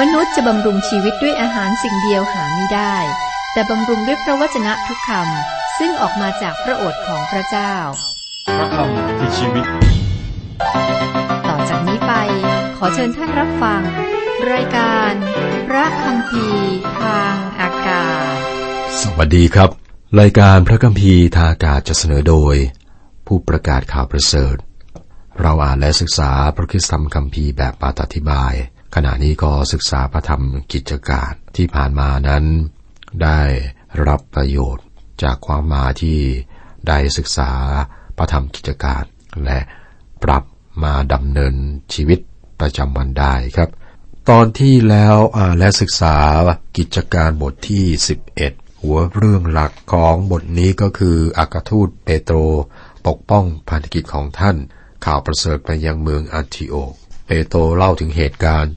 มนุษย์จะบำรุงชีวิตด้วยอาหารสิ่งเดียวหาไม่ได้ แต่บำรุงด้วยพระวจนะทุกคำซึ่งออกมาจากพระโอษฐ์ของพระเจ้า พระคำคือชีวิต ต่อจากนี้ไป ขอเชิญท่านรับฟัง รายการ พระคำพีทางอากาศ สวัสดีครับ รายการพระคัมภีร์ทางอากาศจะเสนอโดย ผู้ประกาศข่าวประเสริฐ เราอ่านและศึกษาพระคิดธรรมคัมภีร์แบบปาตธิบาย ขณะนี้ก็ศึกษาพระธรรมกิจการที่ผ่านมานั้น ได้รับประโยชน์จากความมาที่ได้ศึกษาพระธรรมกิจการ และปรับมาดำเนินชีวิตประจำวันได้ครับ ตอนที่แล้วและศึกษากิจการบทที่ 11 หัวเรื่องหลักของบทนี้ก็คืออากาทูตเปโตรปกป้องพันธกิจของท่าน ข่าวประเสริฐไปยังเมืองอันทิโอก เปโตรเล่าถึงเหตุการณ์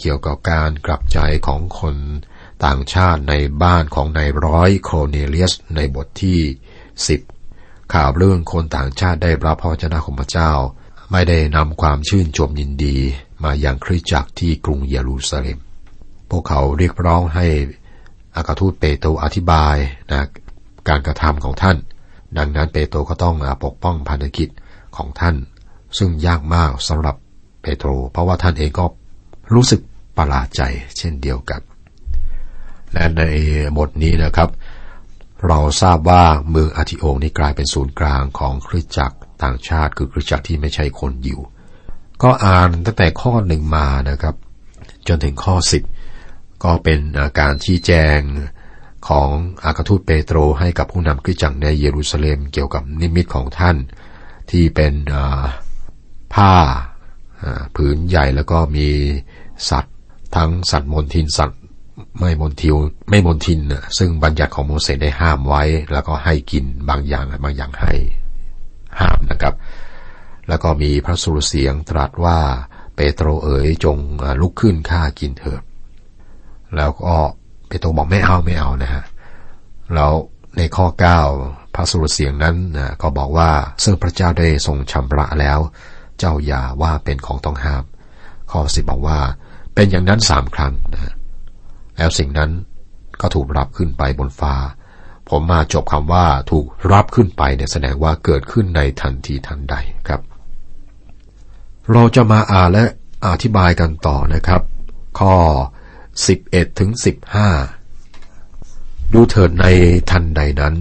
เกี่ยวกับการกลับใจของคนต่างชาติในบ้านของนายร้อยโครเนเลียสในบทที่ 10 ข่าวเรื่องคนต่างชาติได้รับพระวจนะของพระเจ้า ไม่ได้นำความชื่นชมยินดีมาอย่างคริสตจักรที่กรุงเยรูซาเล็ม พวกเขาเรียกร้องให้อากาทูตเปโตรอธิบายนะการกระทำของท่าน ดังนั้นเปโตรก็ต้องปกป้องพันธกิจของท่าน ซึ่งยากมากสำหรับเปโตรเพราะว่าท่านเองก็ รู้สึกประหลาดใจเช่นเดียวกัน และในบทนี้นะครับ เราทราบว่าเมืองอาทิโอนี้กลายเป็นศูนย์กลางของคริสตจักรต่างชาติ คือคริสตจักรที่ไม่ใช่คนยิว ก็อ่านตั้งแต่ข้อหนึ่งมานะครับ จนถึงข้อสิบก็เป็นอาการชี้แจงของอากาทูตเปโตรให้กับผู้นำคริสตจักรในเยรูซาเล็มเกี่ยวกับนิมิตของท่านที่เป็นผ้าผืนใหญ่แล้วก็มี สัตว์ ทั้งสัตว์มนทินสัตว์ไม่มนทิวไม่มนทินนะซึ่งบัญญัติของโมเสสได้ห้ามไว้ แล้วก็ให้กินบางอย่างบางอย่างให้ห้ามนะครับ แล้วก็มีพระสุรเสียงตรัสว่าเปโตรเอ๋ยจงลุกขึ้นฆ่ากินเถิดแล้วก็เปโตรบอกไม่เอาไม่เอานะฮะแล้วในข้อ 9 พระสุรเสียงนั้นก็บอกว่าซึ่งพระเจ้าได้ทรงชำระแล้ว เจ้าอย่าว่าเป็นของต้องห้าม ข้อสิบบอกว่า เป็นอย่างนั้นสามครั้งนะแล้วสิ่งนั้นก็ถูกรับขึ้นไปบนฟ้า ผมมาจบคำว่าถูกรับขึ้นไปเนี่ยแสดงว่าเกิดขึ้นในทันทีทันใดครับ เราจะมาอ่านและอธิบายกันต่อนะครับ ข้อ 11ถึง15 ดูเถิดในทันใดนั้น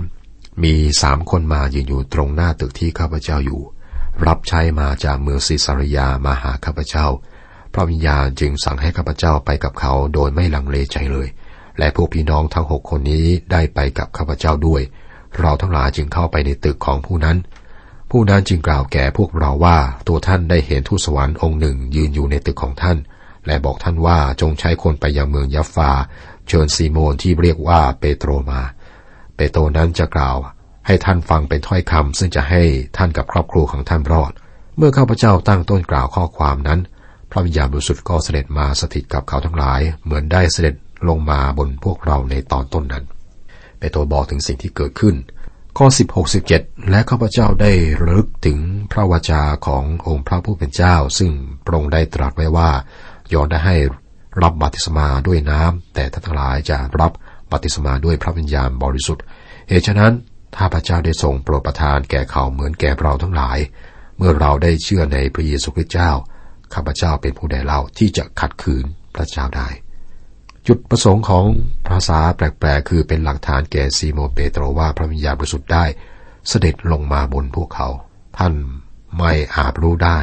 มีสามคนมายืนอยู่ตรงหน้าตึกที่ข้าพเจ้าอยู่ รับใช้มาจากเมืองซิสารยามาหาข้าพเจ้า พระวิญญาณจึงสั่งให้ข้าพเจ้าไปกับเขาโดยไม่ลังเลใจเลย และพวกพี่น้องทั้งหกคนนี้ได้ไปกับข้าพเจ้าด้วย เราทั้งหลายจึงเข้าไปในตึกของผู้นั้น ผู้นั้นจึงกล่าวแก่พวกเราว่าตัวท่านได้เห็นทูตสวรรค์องค์หนึ่งยืนอยู่ในตึกของท่าน และบอกท่านว่าจงใช้คนไปยังเมืองยัฟฟา เชิญซีโมนที่เรียกว่าเปโตรมา เปโตรนั้นจะกล่าวให้ท่านฟังเป็นถ้อยคำซึ่งจะให้ท่านกับครอบครัวของท่านรอด เมื่อข้าพเจ้าตั้งต้นกล่าวข้อความนั้น พระวิญญาณบริสุทธิ์ก็เสด็จมาสถิตกับเขาทั้งหลาย เหมือนได้เสด็จลงมาบนพวกเราในตอนต้นนั้นเปโตรบอกถึงสิ่งที่เกิดขึ้น ข้อ 16 17 และข้าพเจ้าได้ระลึกถึงพระวจาขององค์พระผู้เป็นเจ้า ซึ่งพระองค์ได้ตรัสไว้ว่ายอนได้ให้รับบัติศมาด้วยน้ำแต่ท่านทั้งหลายจะรับบัติศมาด้วยพระวิญญาณบริสุทธิ์เหตุฉะนั้นถ้าพระเจ้าได้ทรงโปรดประทานแก่เขาเหมือนแก่เราทั้งหลาย เมื่อเราได้เชื่อในพระเยซูคริสต์เจ้า ข้าพเจ้าเป็นผู้ใดเล่าที่จะขัดขืนพระเจ้าได้ จุดประสงค์ของภาษาแปลกๆ คือเป็นหลักฐานแก่ซีโมนเปโตรว่าพระวิญญาณบริสุทธิ์ได้ เสด็จลงมาบนพวกเขา ท่านไม่อาจรู้ได้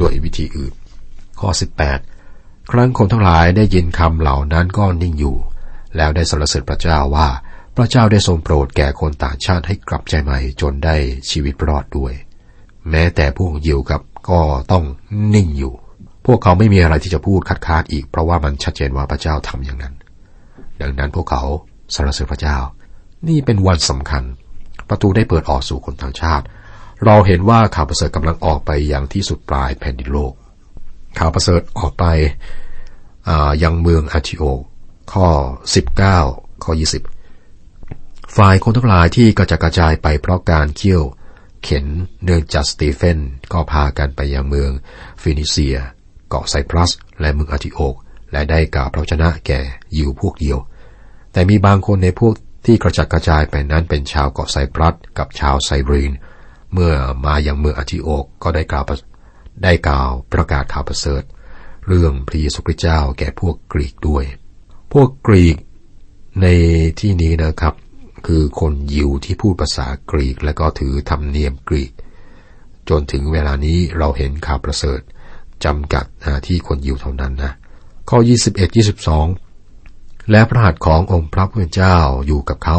ด้วยวิธีอื่น ข้อ 18 ครั้งคนทั้งหลายได้ยินคำเหล่านั้นก็นิ่งอยู่ แล้วได้สรรเสริญพระเจ้าว่าพระเจ้าได้ทรงโปรดแก่คนต่างชาติให้กลับใจใหม่จนได้ชีวิตรอดด้วย แม้แต่พวกยิวกับก็ต้องนิ่งอยู่ พวกเขาไม่มีอะไรที่จะพูดคัดค้านอีก เพราะว่ามันชัดเจนว่าพระเจ้าทำอย่างนั้น ดังนั้นพวกเขาสรรเสริญพระเจ้า นี่เป็นวันสำคัญ ประตูได้เปิดออกสู่คนต่างชาติ เราเห็นว่าข่าวประเสริฐกำลังออกไปอย่างที่สุดปลายแผ่นดินโลก ข่าวประเสริฐออกไปยังเมืองอาทิโอ ข้อ 19 ข้อ 20 ฝ่ายคนทั้งหลายที่กระจัดกระจายไปเพราะการเคี่ยว เข็ญเนื่องจากสตีเฟนก็พากันไปยังเมืองฟีนิเซีย เกาะไซปรัส และเมืองอันทิโอก และได้กล่าวพระวจนะแก่ยิวพวกเดียว แต่มีบางคนในพวกที่กระจัดกระจายไปนั้นเป็นชาวเกาะไซปรัสกับชาวไซรีน เมื่อมาอย่างเมืองอันทิโอกก็ได้กล่าวได้กล่าวประกาศข่าวประเสริฐ เรื่องพระเยซูคริสต์เจ้าแก่พวกกรีกด้วย พวกกรีกในที่นี้นะครับ คือคนยิวที่พูดภาษากรีกและก็ถือธรรมเนียมกรีก จนถึงเวลานี้เราเห็นข่าวประเสริฐ จำกัดที่คนยิวเท่านั้นนะข้อ 21 22 และพระหัตถ์ขององค์พระผู้เป็นเจ้าอยู่กับเขา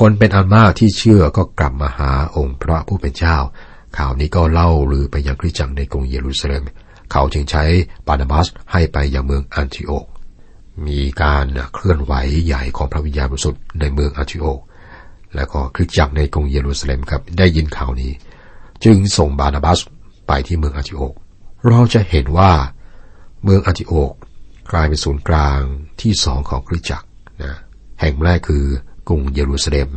คนเป็นอันมากที่เชื่อก็กลับมาหาองค์พระผู้เป็นเจ้า ข่าวนี้ก็เล่าหรือไปยังคริสตจักรในกรุงเยรูซาเล็ม เขาจึงใช้บานาบัสให้ไปยังเมืองอันทิโอก มีการเคลื่อนไหวใหญ่ของพระวิญญาณบริสุทธิ์ในเมืองอันทิโอกและก็คริสตจักรในกรุงเยรูซาเล็มครับได้ยินข่าวนี้ จึงส่งบานาบัสไปที่เมืองอันทิโอก เราจะเห็นว่าเมืองอันทิโอกกลายเป็นศูนย์กลางที่สองของคริสตจักรนะแห่งแรกคือกรุงเยรูซาเล็ม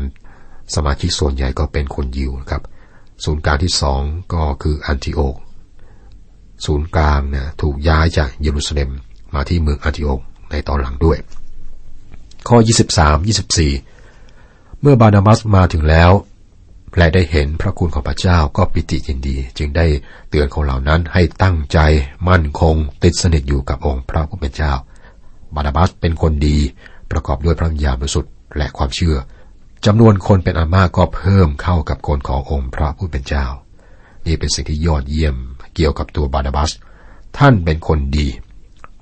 สมาชิกส่วนใหญ่ก็เป็นคนยิวครับ ศูนย์กลางที่สองก็คืออันทิโอกศูนย์กลางนะถูกย้ายจากเยรูซาเล็มมาที่เมืองอันทิโอกในตอนหลังด้วย ข้อ 23 24 เมื่อบานาบัสมาถึงแล้ว และได้เห็นพระคุณของพระเจ้าก็ปิติยินดี จึงได้เตือนคนเหล่านั้นให้ตั้งใจ มั่นคง ติดสนิทอยู่กับองค์พระผู้เป็นเจ้า บานาบัสเป็นคนดี ประกอบด้วยพระวิญญาณบริสุทธิ์และความเชื่อจำนวนคนเป็นอันมากก็เพิ่มเข้ากับคนขององค์พระผู้เป็นเจ้า นี่เป็นสิ่งที่ยอดเยี่ยมเกี่ยวกับตัวบานาบัส ท่านเป็นคนดี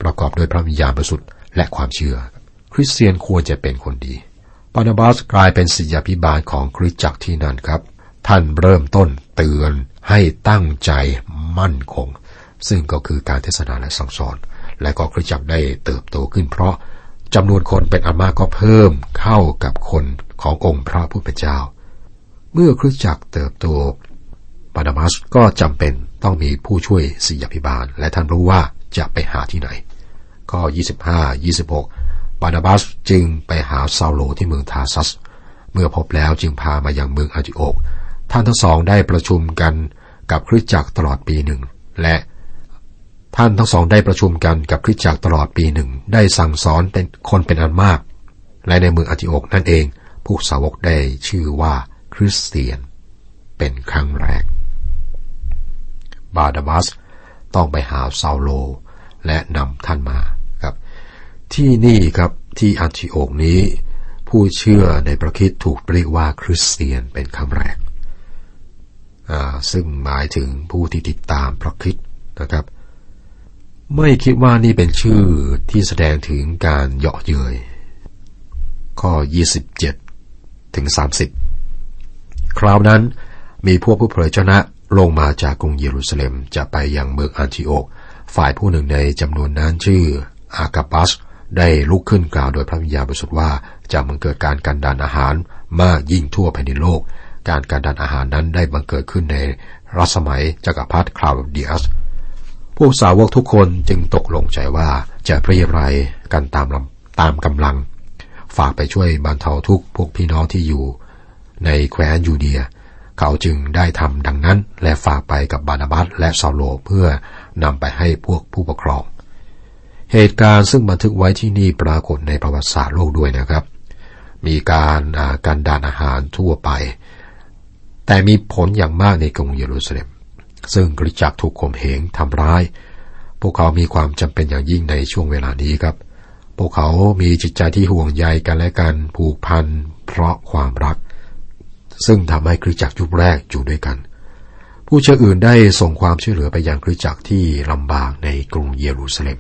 ประกอบด้วยพระวิญญาณบริสุทธิ์และความเชื่อ คริสเตียนควรจะเป็นคนดี บานาบัสกลายเป็นศิษยาพิบาลของคริสตจักรที่นั่นครับ ท่านเริ่มต้นเตือนให้ตั้งใจมั่นคง ซึ่งก็คือการเทศนาและสั่งสอน และก็คริสตจักรได้เติบโตขึ้นเพราะจำนวนคนเป็นอันมากก็เพิ่มเข้ากับคนขององค์พระผู้เป็นเจ้า เมื่อคริสตจักรเติบโตบานาบัสก็จำเป็นต้องมีผู้ช่วยศิษยาพิบาล และท่านรู้ว่าจะไปหาที่ไหน ก็ 25 26 บานาบัสจึงไปหาซาโลที่เมืองทาซัส เมื่อพบแล้วจึงพามายังเมืองอันติโอก ท่านทั้งสองได้ประชุมกันกับคริสตจักรตลอดปีหนึ่ง และท่านทั้งสองได้ประชุมกันกับคริสตจักรตลอดปีหนึ่ง ได้สั่งสอนเป็นคนเป็นอันมาก และในเมืองอันติโอกนั่นเอง ผู้สาวกได้ชื่อว่าคริสเตียน เป็นครั้งแรก บารนาบัสต้องไปหาเซาโลและนำท่านมา ที่นี่ครับที่อันติโอกนี้ ผู้เชื่อในพระคริสต์ถูกเรียกว่าคริสเตียนเป็นครั้งแรก ซึ่งหมายถึงผู้ที่ติดตามพระคิดนะครับ ไม่คิดว่านี่เป็นชื่อที่แสดงถึงการเหยาะเย้ยข้อ 27 ถึง 30 คราวนั้นมีพวกผู้เผยชนะลงมาจากกรุงเยรูซาเล็มจะไปยังเมืองอันติโอก ฝ่ายผู้หนึ่งในจำนวนนั้นชื่ออากาปัส ได้ลุกขึ้นกล่าวโดยพระวิญญาณบริสุทธิ์ว่าจะมันเกิดการกันดานอาหารมากยิ่งทั่วแผ่นดินโลก การกันดานอาหารนั้นได้บังเกิดขึ้นในรัชสมัยจักรพรรดิคลาวเดียสพวกสาวกทุกคนจึงตกลงใจว่าจะเรี่ยไรกันตามตามกำลัง ฝากไปช่วยบรรเทาทุกข์พวกพี่น้องที่อยู่ ในแคว้นยูเดีย เขาจึงได้ทำดังนั้น และฝากไปกับบารนาบัสและเซาโลเพื่อนำไปให้พวกผู้ปกครอง เหตุการณ์ซึ่งบันทึกไว้ที่นี่ปรากฏในประวัติศาสตร์โลกด้วยนะครับ มีการการดานอาหารทั่วไป แต่มีผลอย่างมากในกรุงเยรูซาเล็ม ซึ่งกริจักถูกข่มเหงทำร้าย พวกเขามีความจำเป็นอย่างยิ่งในช่วงเวลานี้ครับ พวกเขามีจิตใจที่ห่วงใยกันและกันผูกพันเพราะความรัก ซึ่งทำให้คริจักยุคแรกอยู่ด้วยกัน ผู้เชื่ออื่นได้ส่งความช่วยเหลือไปยังคริจักที่ลำบากในกรุงเยรูซาเล็ม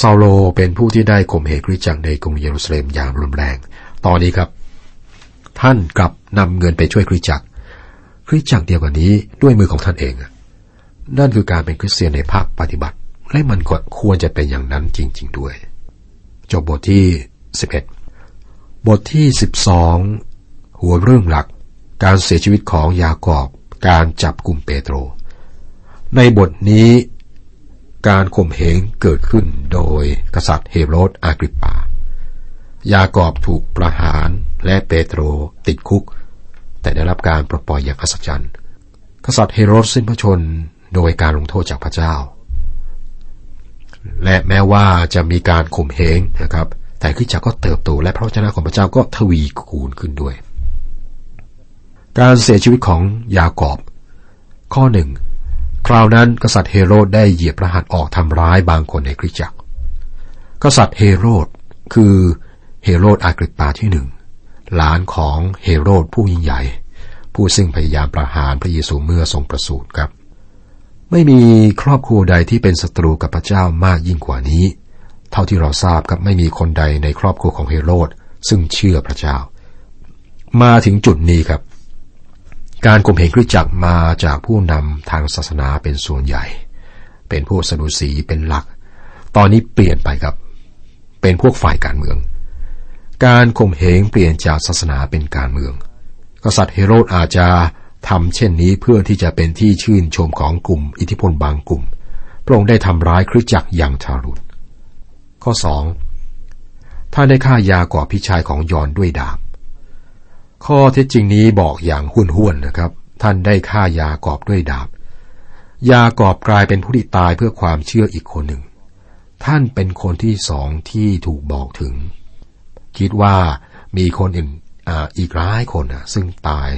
ซาโลเป็นผู้ที่ได้ข่มเหงคริสจักรในกรุงเยรูซาเล็มอย่างรุนแรง ตอนนี้ครับ ท่านกลับนำเงินไปช่วยคริสจักร คริสจักรเดียวกันนี้ด้วยมือของท่านเอง นั่นคือการเป็นคริสเตียนในภาคปฏิบัติ และมันก็ควรจะเป็นอย่างนั้นจริง ๆ ด้วย จบบทที่ 11 บทที่ 12 หัวเรื่องหลัก การเสียชีวิตของยากอบ การจับกลุ่มเปโตร ในบทนี้ การข่มเหงเกิดขึ้นโดยกษัตริย์เฮโรดอากริปปา ยากอบถูกประหารและเปโตรติดคุก แต่ได้รับการปลดปล่อยอย่างอัศจรรย์ กษัตริย์เฮโรดสิ้นพระชนโดยการลงโทษจากพระเจ้า และแม้ว่าจะมีการข่มเหงนะครับ แต่คริสตจักก็เติบโตและพระวจนะของพระเจ้าก็ทวีคูณขึ้นด้วย การเสียชีวิตของยากอบ ข้อหนึ่ง คราวนั้นกษัตริย์เฮโรดได้เหยียบพระหัตถ์ออกทำร้ายบางคนในคริสตจักร กษัตริย์เฮโรดคือเฮโรดอากริปปาที่หนึ่งหลานของเฮโรดผู้ยิ่งใหญ่ ผู้ซึ่งพยายามประหารพระเยซูเมื่อทรงประสูติครับ ไม่มีครอบครัวใดที่เป็นศัตรูกับพระเจ้ามากยิ่งกว่านี้ เท่าที่เราทราบครับไม่มีคนใดในครอบครัวของเฮโรดซึ่งเชื่อพระเจ้า มาถึงจุดนี้ครับ การข่มเหงคริสตจักรมาจากผู้นำทางศาสนาเป็นส่วนใหญ่ เป็นผู้สนุสีเป็นหลัก ตอนนี้เปลี่ยนไปครับ เป็นพวกฝ่ายการเมือง การข่มเหงเปลี่ยนจากศาสนาเป็นการเมือง กษัตริย์เฮโรดอาจจะทำเช่นนี้เพื่อที่จะเป็นที่ชื่นชมของกลุ่ม อิทธิพลบางกลุ่ม พระองค์ได้ทำร้ายคริสตจักรอย่างทารุณข้อสองท่าได้ฆ่ายากอบพี่ชายของยอนด้วยดาบ ข้อเท็จจริงนี้บอกอย่างหุ่นห้วนนะครับ ท่านได้ฆ่ายากอบด้วยดาบ ยากอบกลายเป็นผู้ที่ตายเพื่อความเชื่ออีกคนหนึ่ง ท่านเป็นคนที่สองที่ถูกบอกถึง คิดว่ามีคนอื่นออีกหลายคนนะซึ่งตาย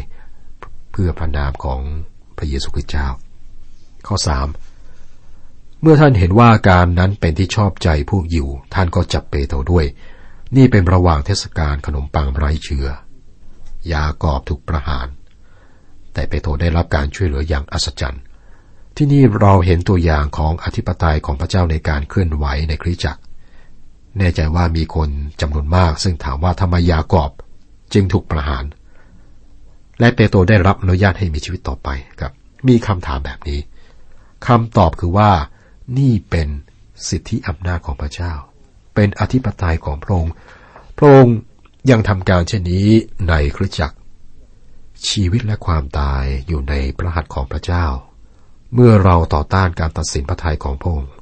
เพื่อพระนามของพระเยซูคริสต์เจ้า ข้อสามเมื่อท่านเห็นว่าการนั้นเป็นที่ชอบใจพวกยิว ท่านก็จับเปโตรด้วย นี่เป็นระหว่างเทศกาลขนมปังไร้เชื้อ ยากอบถูกประหาร แต่เปโตรได้รับการช่วยเหลืออย่างอัศจรรย์ ที่นี่เราเห็นตัวอย่างของอธิปไตยของพระเจ้าในการเคลื่อนไหวในคริสตจักร แน่ใจว่ามีคนจำนวนมาก ซึ่งถามว่าทำไมยากอบจึงถูกประหาร และเปโตรได้รับอนุญาตให้มีชีวิตต่อไปครับ มีคำถามแบบนี้คำตอบคือว่านี่เป็นสิทธิอำนาจของพระเจ้า เป็นอธิปไตยของพระองค์ พระองค์ ยังทำการเช่นนี้ในคริสตจักร ชีวิตและความตายอยู่ในพระหัตถ์ของพระเจ้า เมื่อเราต่อต้านการตัดสินพระทัยของพระองค์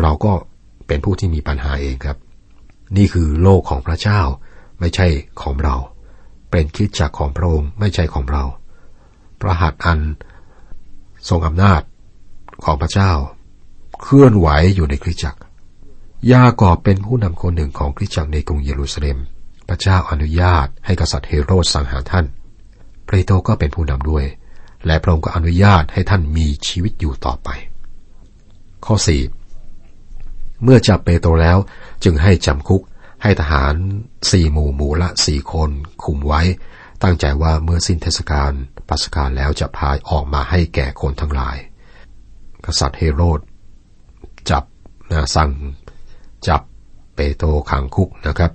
เราก็เป็นผู้ที่มีปัญหาเองครับ นี่คือโลกของพระเจ้า ไม่ใช่ของเรา เป็นคิดจักของพระองค์ไม่ใช่ของเรา พระหัตถ์อันทรงอำนาจของพระเจ้า เคลื่อนไหวอยู่ในคริสตจักรยากอบเป็นผู้นำคนหนึ่งของคริสตจักรในกรุงเยรูซาเล็ม พระเจ้าอนุญาตให้กษัตริย์เฮโรดสังหารท่านเปโตรก็เป็นผู้นำด้วย และพระองค์ก็อนุญาตให้ท่านมีชีวิตอยู่ต่อไป ข้อสี่เมื่อจับเปโตรแล้วจึงให้จำคุกให้ทหารสี่หมู่หมู่ละสี่คนคุมไว้ ตั้งใจว่าเมื่อสิ้นเทศกาลปัสกาลแล้วจะพาออกมาให้แก่คนทั้งหลาย กษัตริย์เฮโรดจับนะสั่งจับเปโตรขังคุกนะครับ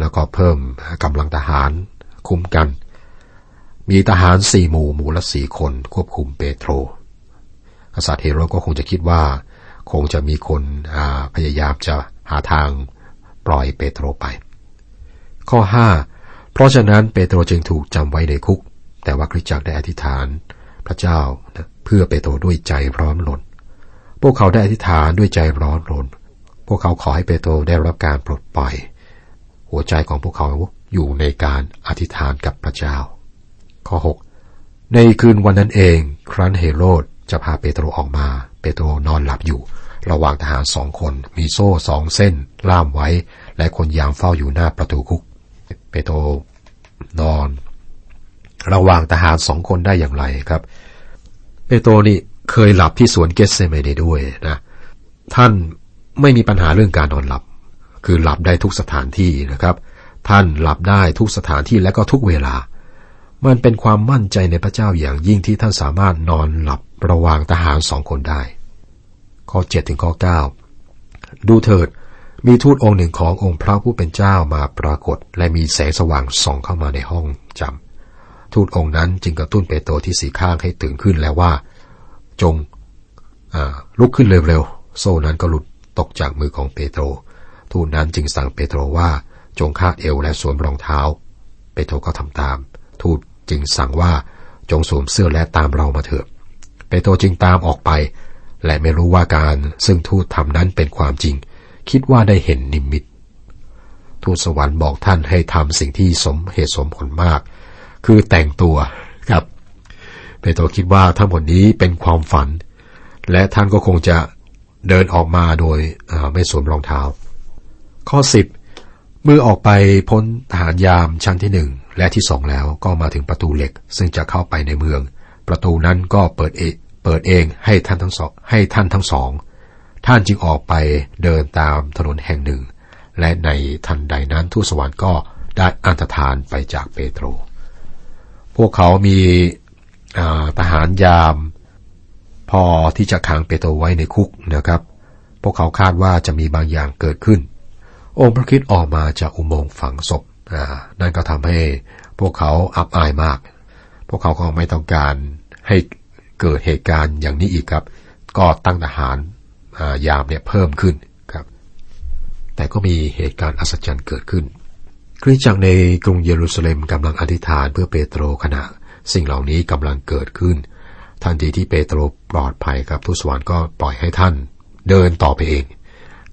แล้วก็เพิ่มกำลังทหารคุมกัน มีทหารสี่หมู่หมู่ละสี่คนควบคุมเปโตร กษัตริย์เฮโรก็คงจะคิดว่า คงจะมีคนพยายามจะหาทางปล่อยเปโตรไป ข้อห้าเพราะฉะนั้นเปโตรจึงถูกจำไว้ในคุก แต่ว่าคริสจักรได้อธิษฐานพระเจ้าเพื่อเปโตรด้วยใจร้อนรนพวกเขาได้อธิษฐานด้วยใจร้อนรนพวกเขาขอให้เปโตรได้รับการปลดปล่อย หัวใจของพวกเขาอยู่ในการอธิษฐานกับพระเจ้า ข้อ 6 ในคืนวันนั้นเอง ครั้นเฮโรดจะพาเปโตรออกมา เปโตรนอนหลับอยู่ ระหว่างทหารสองคนมีโซ่สองเส้น ล่ามไว้ และคนยามเฝ้าอยู่หน้าประตูคุก เปโตรนอน ระหว่างทหารสองคนได้อย่างไรครับ เปโตรนี่เคยหลับที่สวนเกสเซเมเนด้วยนะ ท่านไม่มีปัญหาเรื่องการนอนหลับ คือหลับได้ทุกสถานที่นะครับ ท่านหลับได้ทุกสถานที่และก็ทุกเวลา มันเป็นความมั่นใจในพระเจ้าอย่างยิ่งที่ท่านสามารถนอนหลับระหว่างทหารสองคนได้ ข้อ7ถึงข้อ9ดูเถิด มีทูตองค์หนึ่งขององค์พระผู้เป็นเจ้ามาปรากฏ และมีแสงสว่างส่องเข้ามาในห้องจำทูตองค์นั้นจึงกระตุ้นเปโตรที่สีข้างให้ตื่นขึ้นแล้วว่า จงลุกขึ้นเร็วๆโซ่นั้นก็หลุดตกจากมือของเปโตร ทูตนั้นจึงสั่งเปโตรว่าจงคาดเอวและสวมรองเท้า เปโตรก็ทำตาม ทูตจึงสั่งว่าจงสวมเสื้อและตามเรามาเถิดเปโตรจึงตามออกไป และไม่รู้ว่าการซึ่งทูตทำนั้นเป็นความจริง คิดว่าได้เห็นนิมิต ทูตสวรรค์บอกท่านให้ทำสิ่งที่สมเหตุสมผลมาก คือแต่งตัวครับ เปโตรคิดว่าทั้งหมดนี้เป็นความฝัน และท่านก็คงจะเดินออกมาโดยไม่สวมรองเท้า ข้อ 10 เมื่อออกไปพ้นทหารยามชั้นที่หนึ่งและที่สองแล้วก็มาถึงประตูเหล็ก ซึ่งจะเข้าไปในเมือง ประตูนั้นก็เปิดเอเปิดเองให้ท่านทั้งสองให้ท่านทั้งสอง ท่านจึงออกไปเดินตามถนนแห่งหนึ่ง และในทันใดนั้นทูตสวรรค์ก็ได้อันตรธานไปจากเปโตร พวกเขามีทหารยาม พอที่จะขังเปโตรไว้ในคุกนะครับ พวกเขาคาดว่าจะมีบางอย่างเกิดขึ้น องค์พระคิดออกมาจากอุโมงค์ฝังศพนั่นก็ทำให้พวกเขาอับอายมาก พวกเขาก็ไม่ต้องการให้เกิดเหตุการณ์อย่างนี้อีกครับ ก็ตั้งทหารยามเนี่ยเพิ่มขึ้นครับ แต่ก็มีเหตุการณ์อัศจรรย์เกิดขึ้น คริสตจักรในกรุงเยรูซาเล็มกำลังอธิษฐานเพื่อเปโตรขณะ สิ่งเหล่านี้กำลังเกิดขึ้น ทันทีที่เปโตรปลอดภัยครับทูตสวรรค์ก็ปล่อยให้ท่านเดินต่อไปเอง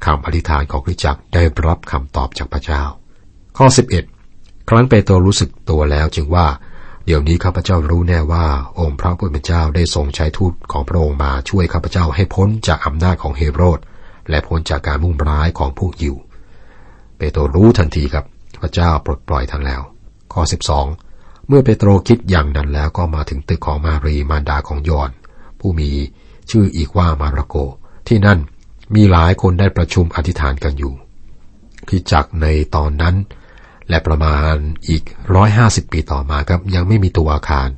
คำอธิษฐานของคริสจักรได้รับคำตอบจากพระเจ้า ข้อ 11 ครั้งเปโตรรู้สึกตัวแล้วจึงว่า เดี๋ยวนี้ข้าพเจ้ารู้แน่ว่า องค์พระผู้เป็นเจ้าได้ทรงใช้ทูตของพระองค์มาช่วยข้าพเจ้าให้พ้นจากอำนาจของเฮโรดและพ้นจากการมุ่งร้ายของพวกยิว เปโตรรู้ทันทีครับ พระเจ้าปลดปล่อยท่านแล้ว ข้อ 12 เมื่อเปโตรคิดอย่างนั้นแล้วก็มาถึงตึกของมารีมารดาของยอน ผู้มีชื่ออีกว่ามาระโก ที่นั่น มีหลายคนได้ประชุมอธิษฐานกันอยู่คิดจักในตอนนั้น และประมาณอีกร้อยห้าสิบปีต่อมาครับยังไม่มีตัวอาคาร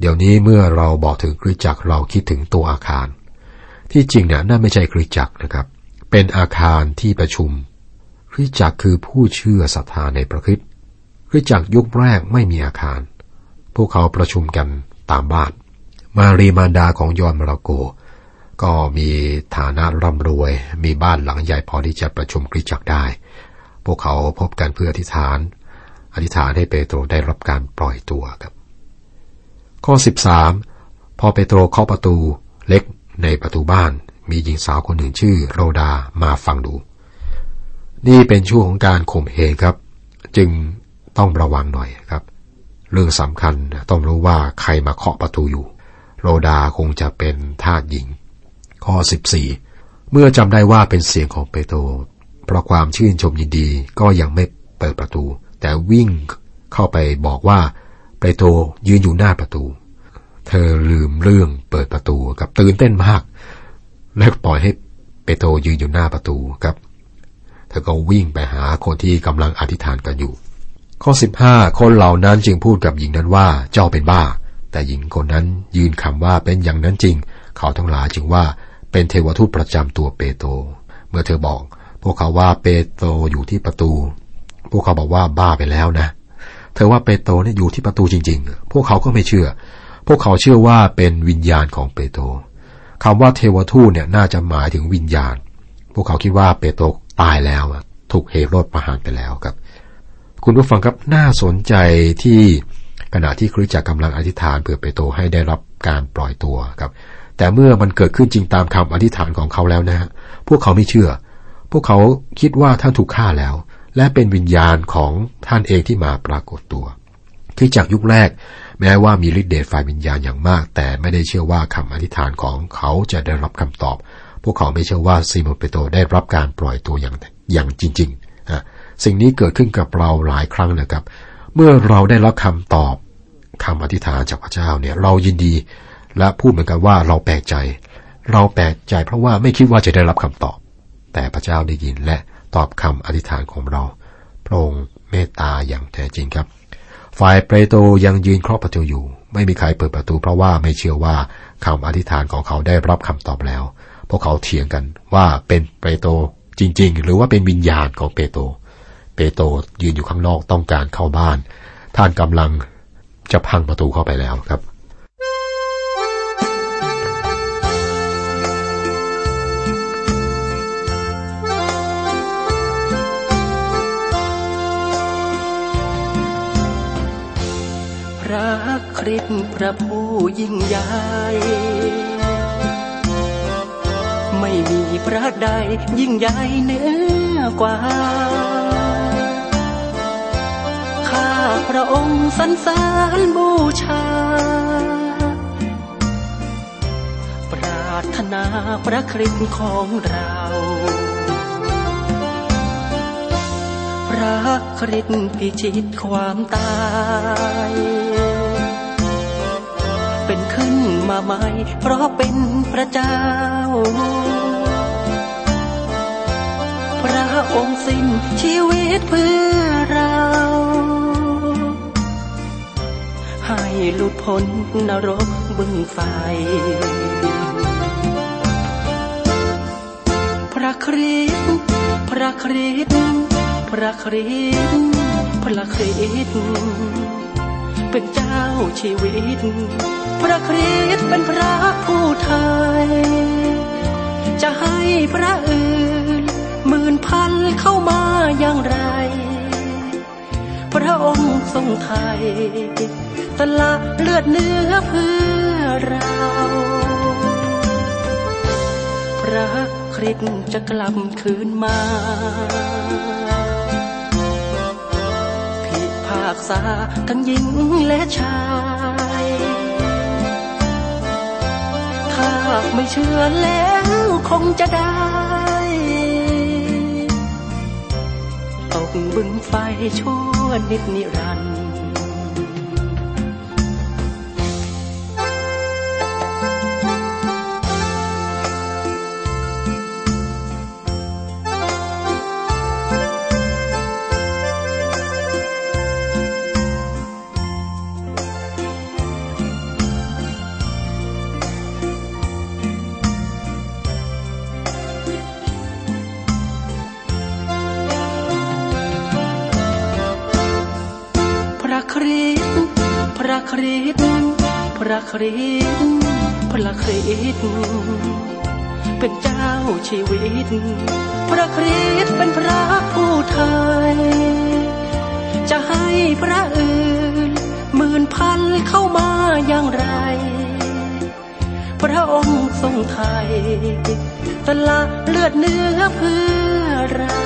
เดี๋ยวนี้เมื่อเราบอกถึงคริสจักรเราคิดถึงตัวอาคาร ที่จริงเนี่ยนั่นไม่ใช่คริสจักรนะครับ เป็นอาคารที่ประชุมคริสจักรคือผู้เชื่อศรัทธาในพระคิดคริสจักรยุคแรกไม่มีอาคาร พวกเขาประชุมกันตามบ้าน มารีมารดาของยอนมาราโก ก็มีฐานะร่ำรวย มีบ้านหลังใหญ่พอที่จะประชุมคริสจักรได้ พวกเขาพบกันเพื่ออธิษฐาน อธิษฐานให้เปโตรได้รับการปล่อยตัวครับ ข้อ 13 พอเปโตรเคาะประตูเล็กในประตูบ้าน มีหญิงสาวคนหนึ่งชื่อโรดามาฟังดู นี่เป็นช่วงของการข่มเหงครับ จึงต้องระวังหน่อยครับ เรื่องสำคัญต้องรู้ว่าใครมาเคาะประตูอยู่ โรดาคงจะเป็นทาสหญิง ข้อ 14 เมื่อจำได้ว่าเป็นเสียงของเปโตรเพราะความชื่นชมยินดีก็ยังไม่เปิดประตู แต่วิ่งเข้าไปบอกว่าเปโตรยืนอยู่หน้าประตู เธอลืมเรื่องเปิดประตูกับตื่นเต้นมากและปล่อยให้เปโตรยืนอยู่หน้าประตูครับ เธอก็วิ่งไปหาคนที่กำลังอธิษฐานกันอยู่ ข้อ 15 คนเหล่านั้นจึงพูดกับหญิงนั้นว่าเจ้าเป็นบ้า แต่หญิงคนนั้นยืนคำว่าเป็นอย่างนั้นจริง เขาทั้งหลายจึงว่า เป็นเทวทูตประจำตัวเปโตรเมื่อเธอบอก พวกเขาว่าเปโตรอยู่ที่ประตู พวกเขาบอกว่าบ้าไปแล้วนะ เธอว่าเปโตรนี่อยู่ที่ประตูจริง ๆ พวกเขาก็ไม่เชื่อ พวกเขาเชื่อว่าเป็นวิญญาณของเปโตรคำว่าเทวทูตเนี่ยน่าจะหมายถึงวิญญาณ พวกเขาคิดว่าเปโตรตายแล้วถูกเฮโรดประหารไปแล้วครับ คุณผู้ฟังครับน่าสนใจที่ขณะที่คริสจักรกำลังอธิษฐานเพื่อเปโตรให้ได้รับการปล่อยตัวครับ แต่เมื่อมันเกิดขึ้นจริงตามคำอธิษฐานของเขาแล้วนะฮะพวกเขาไม่เชื่อ พวกเขาคิดว่าท่านถูกฆ่าแล้ว และเป็นวิญญาณของท่านเองที่มาปรากฏตัวคือจากยุคแรก แม้ว่ามีฤทธิ์เดชฝ่ายวิญญาณอย่างมาก แต่ไม่ได้เชื่อว่าคำอธิษฐานของเขาจะได้รับคำตอบ พวกเขาไม่เชื่อว่าซีโมเปโตได้รับการปล่อยตัวอย่างอย่างจริงๆะสิ่งนี้เกิดขึ้นกับเราหลายครั้งนะครับ เมื่อเราได้รับคำตอบคำอธิษฐานจากพระเจ้าเนี่ย เรายินดี และพูดเหมือนกันว่าเราแปลกใจ เราแปลกใจเพราะว่าไม่คิดว่าจะได้รับคำตอบ แต่พระเจ้าได้ยินและตอบคำอธิษฐานของเราพระองค์เมตตาอย่างแท้จริงครับ ฝ่ายเปโตรยังยืนเคาะประตูอยู่ ไม่มีใครเปิดประตูเพราะว่าไม่เชื่อว่าคำอธิษฐานของเขาได้รับคำตอบแล้ว พวกเขาเถียงกันว่าเป็นเปโตรจริง ๆ หรือว่าเป็นวิญญาณของเปโตรเปโตรยืนอยู่ข้างนอกต้องการเข้าบ้าน ท่านกำลังจะพังประตูเข้าไปแล้วครับ คริสพระผู้ยิ่งใหญ่ไม่มีพระใดยิ่งใหญ่เหนือกว่า ข้าพระองค์สรรเสริญบูชา ปราารถนาพระคริสต์ของเรา พระคริสต์พิชิตความตาย เป็นขึ้นมาใหม่ เพราะเป็นพระเจ้า พระองค์สิ้นชีวิตเพื่อเรา ให้หลุดพ้นนรกบึงไฟ พระคริสต์พระคริสต์พระคริสต์พระคริสต์ เป็นเจ้าชีวิต พระคริสต์เป็นพระผู้ไทย จะให้พระอื่นหมื่นพันเข้ามาอย่างไร พระองค์ทรงไทยสละเลือดเนื้อเพื่อเรา พระคริสต์จะกลับคืนมาากษาทั้งหญิงและชาย ถ้าไม่เชื่อแล้วคงจะได้ตกบึงไฟชั่วนิดนิรันด คริสต์พระคริสต์เป็นเจ้าชีวิต พระคริสเป็นพระผู้ไทย จะให้พระอื่นหมื่นพันเข้ามาอย่างไร พระองค์ทรงไทยสละเลือดเนื้อเพื่อเรา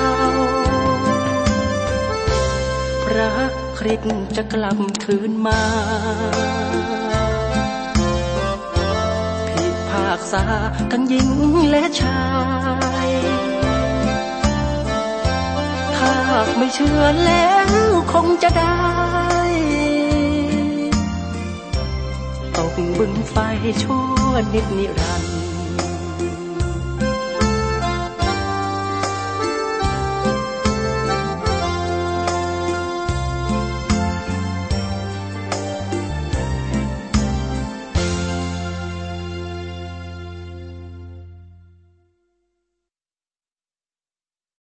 พระคริสจะกลับคืนมาากษาทั้งหญิงและชาย ถ้าไม่เชื่อแล้วคงจะได้ ตกบึงไฟชั่วนิดนิรันดร์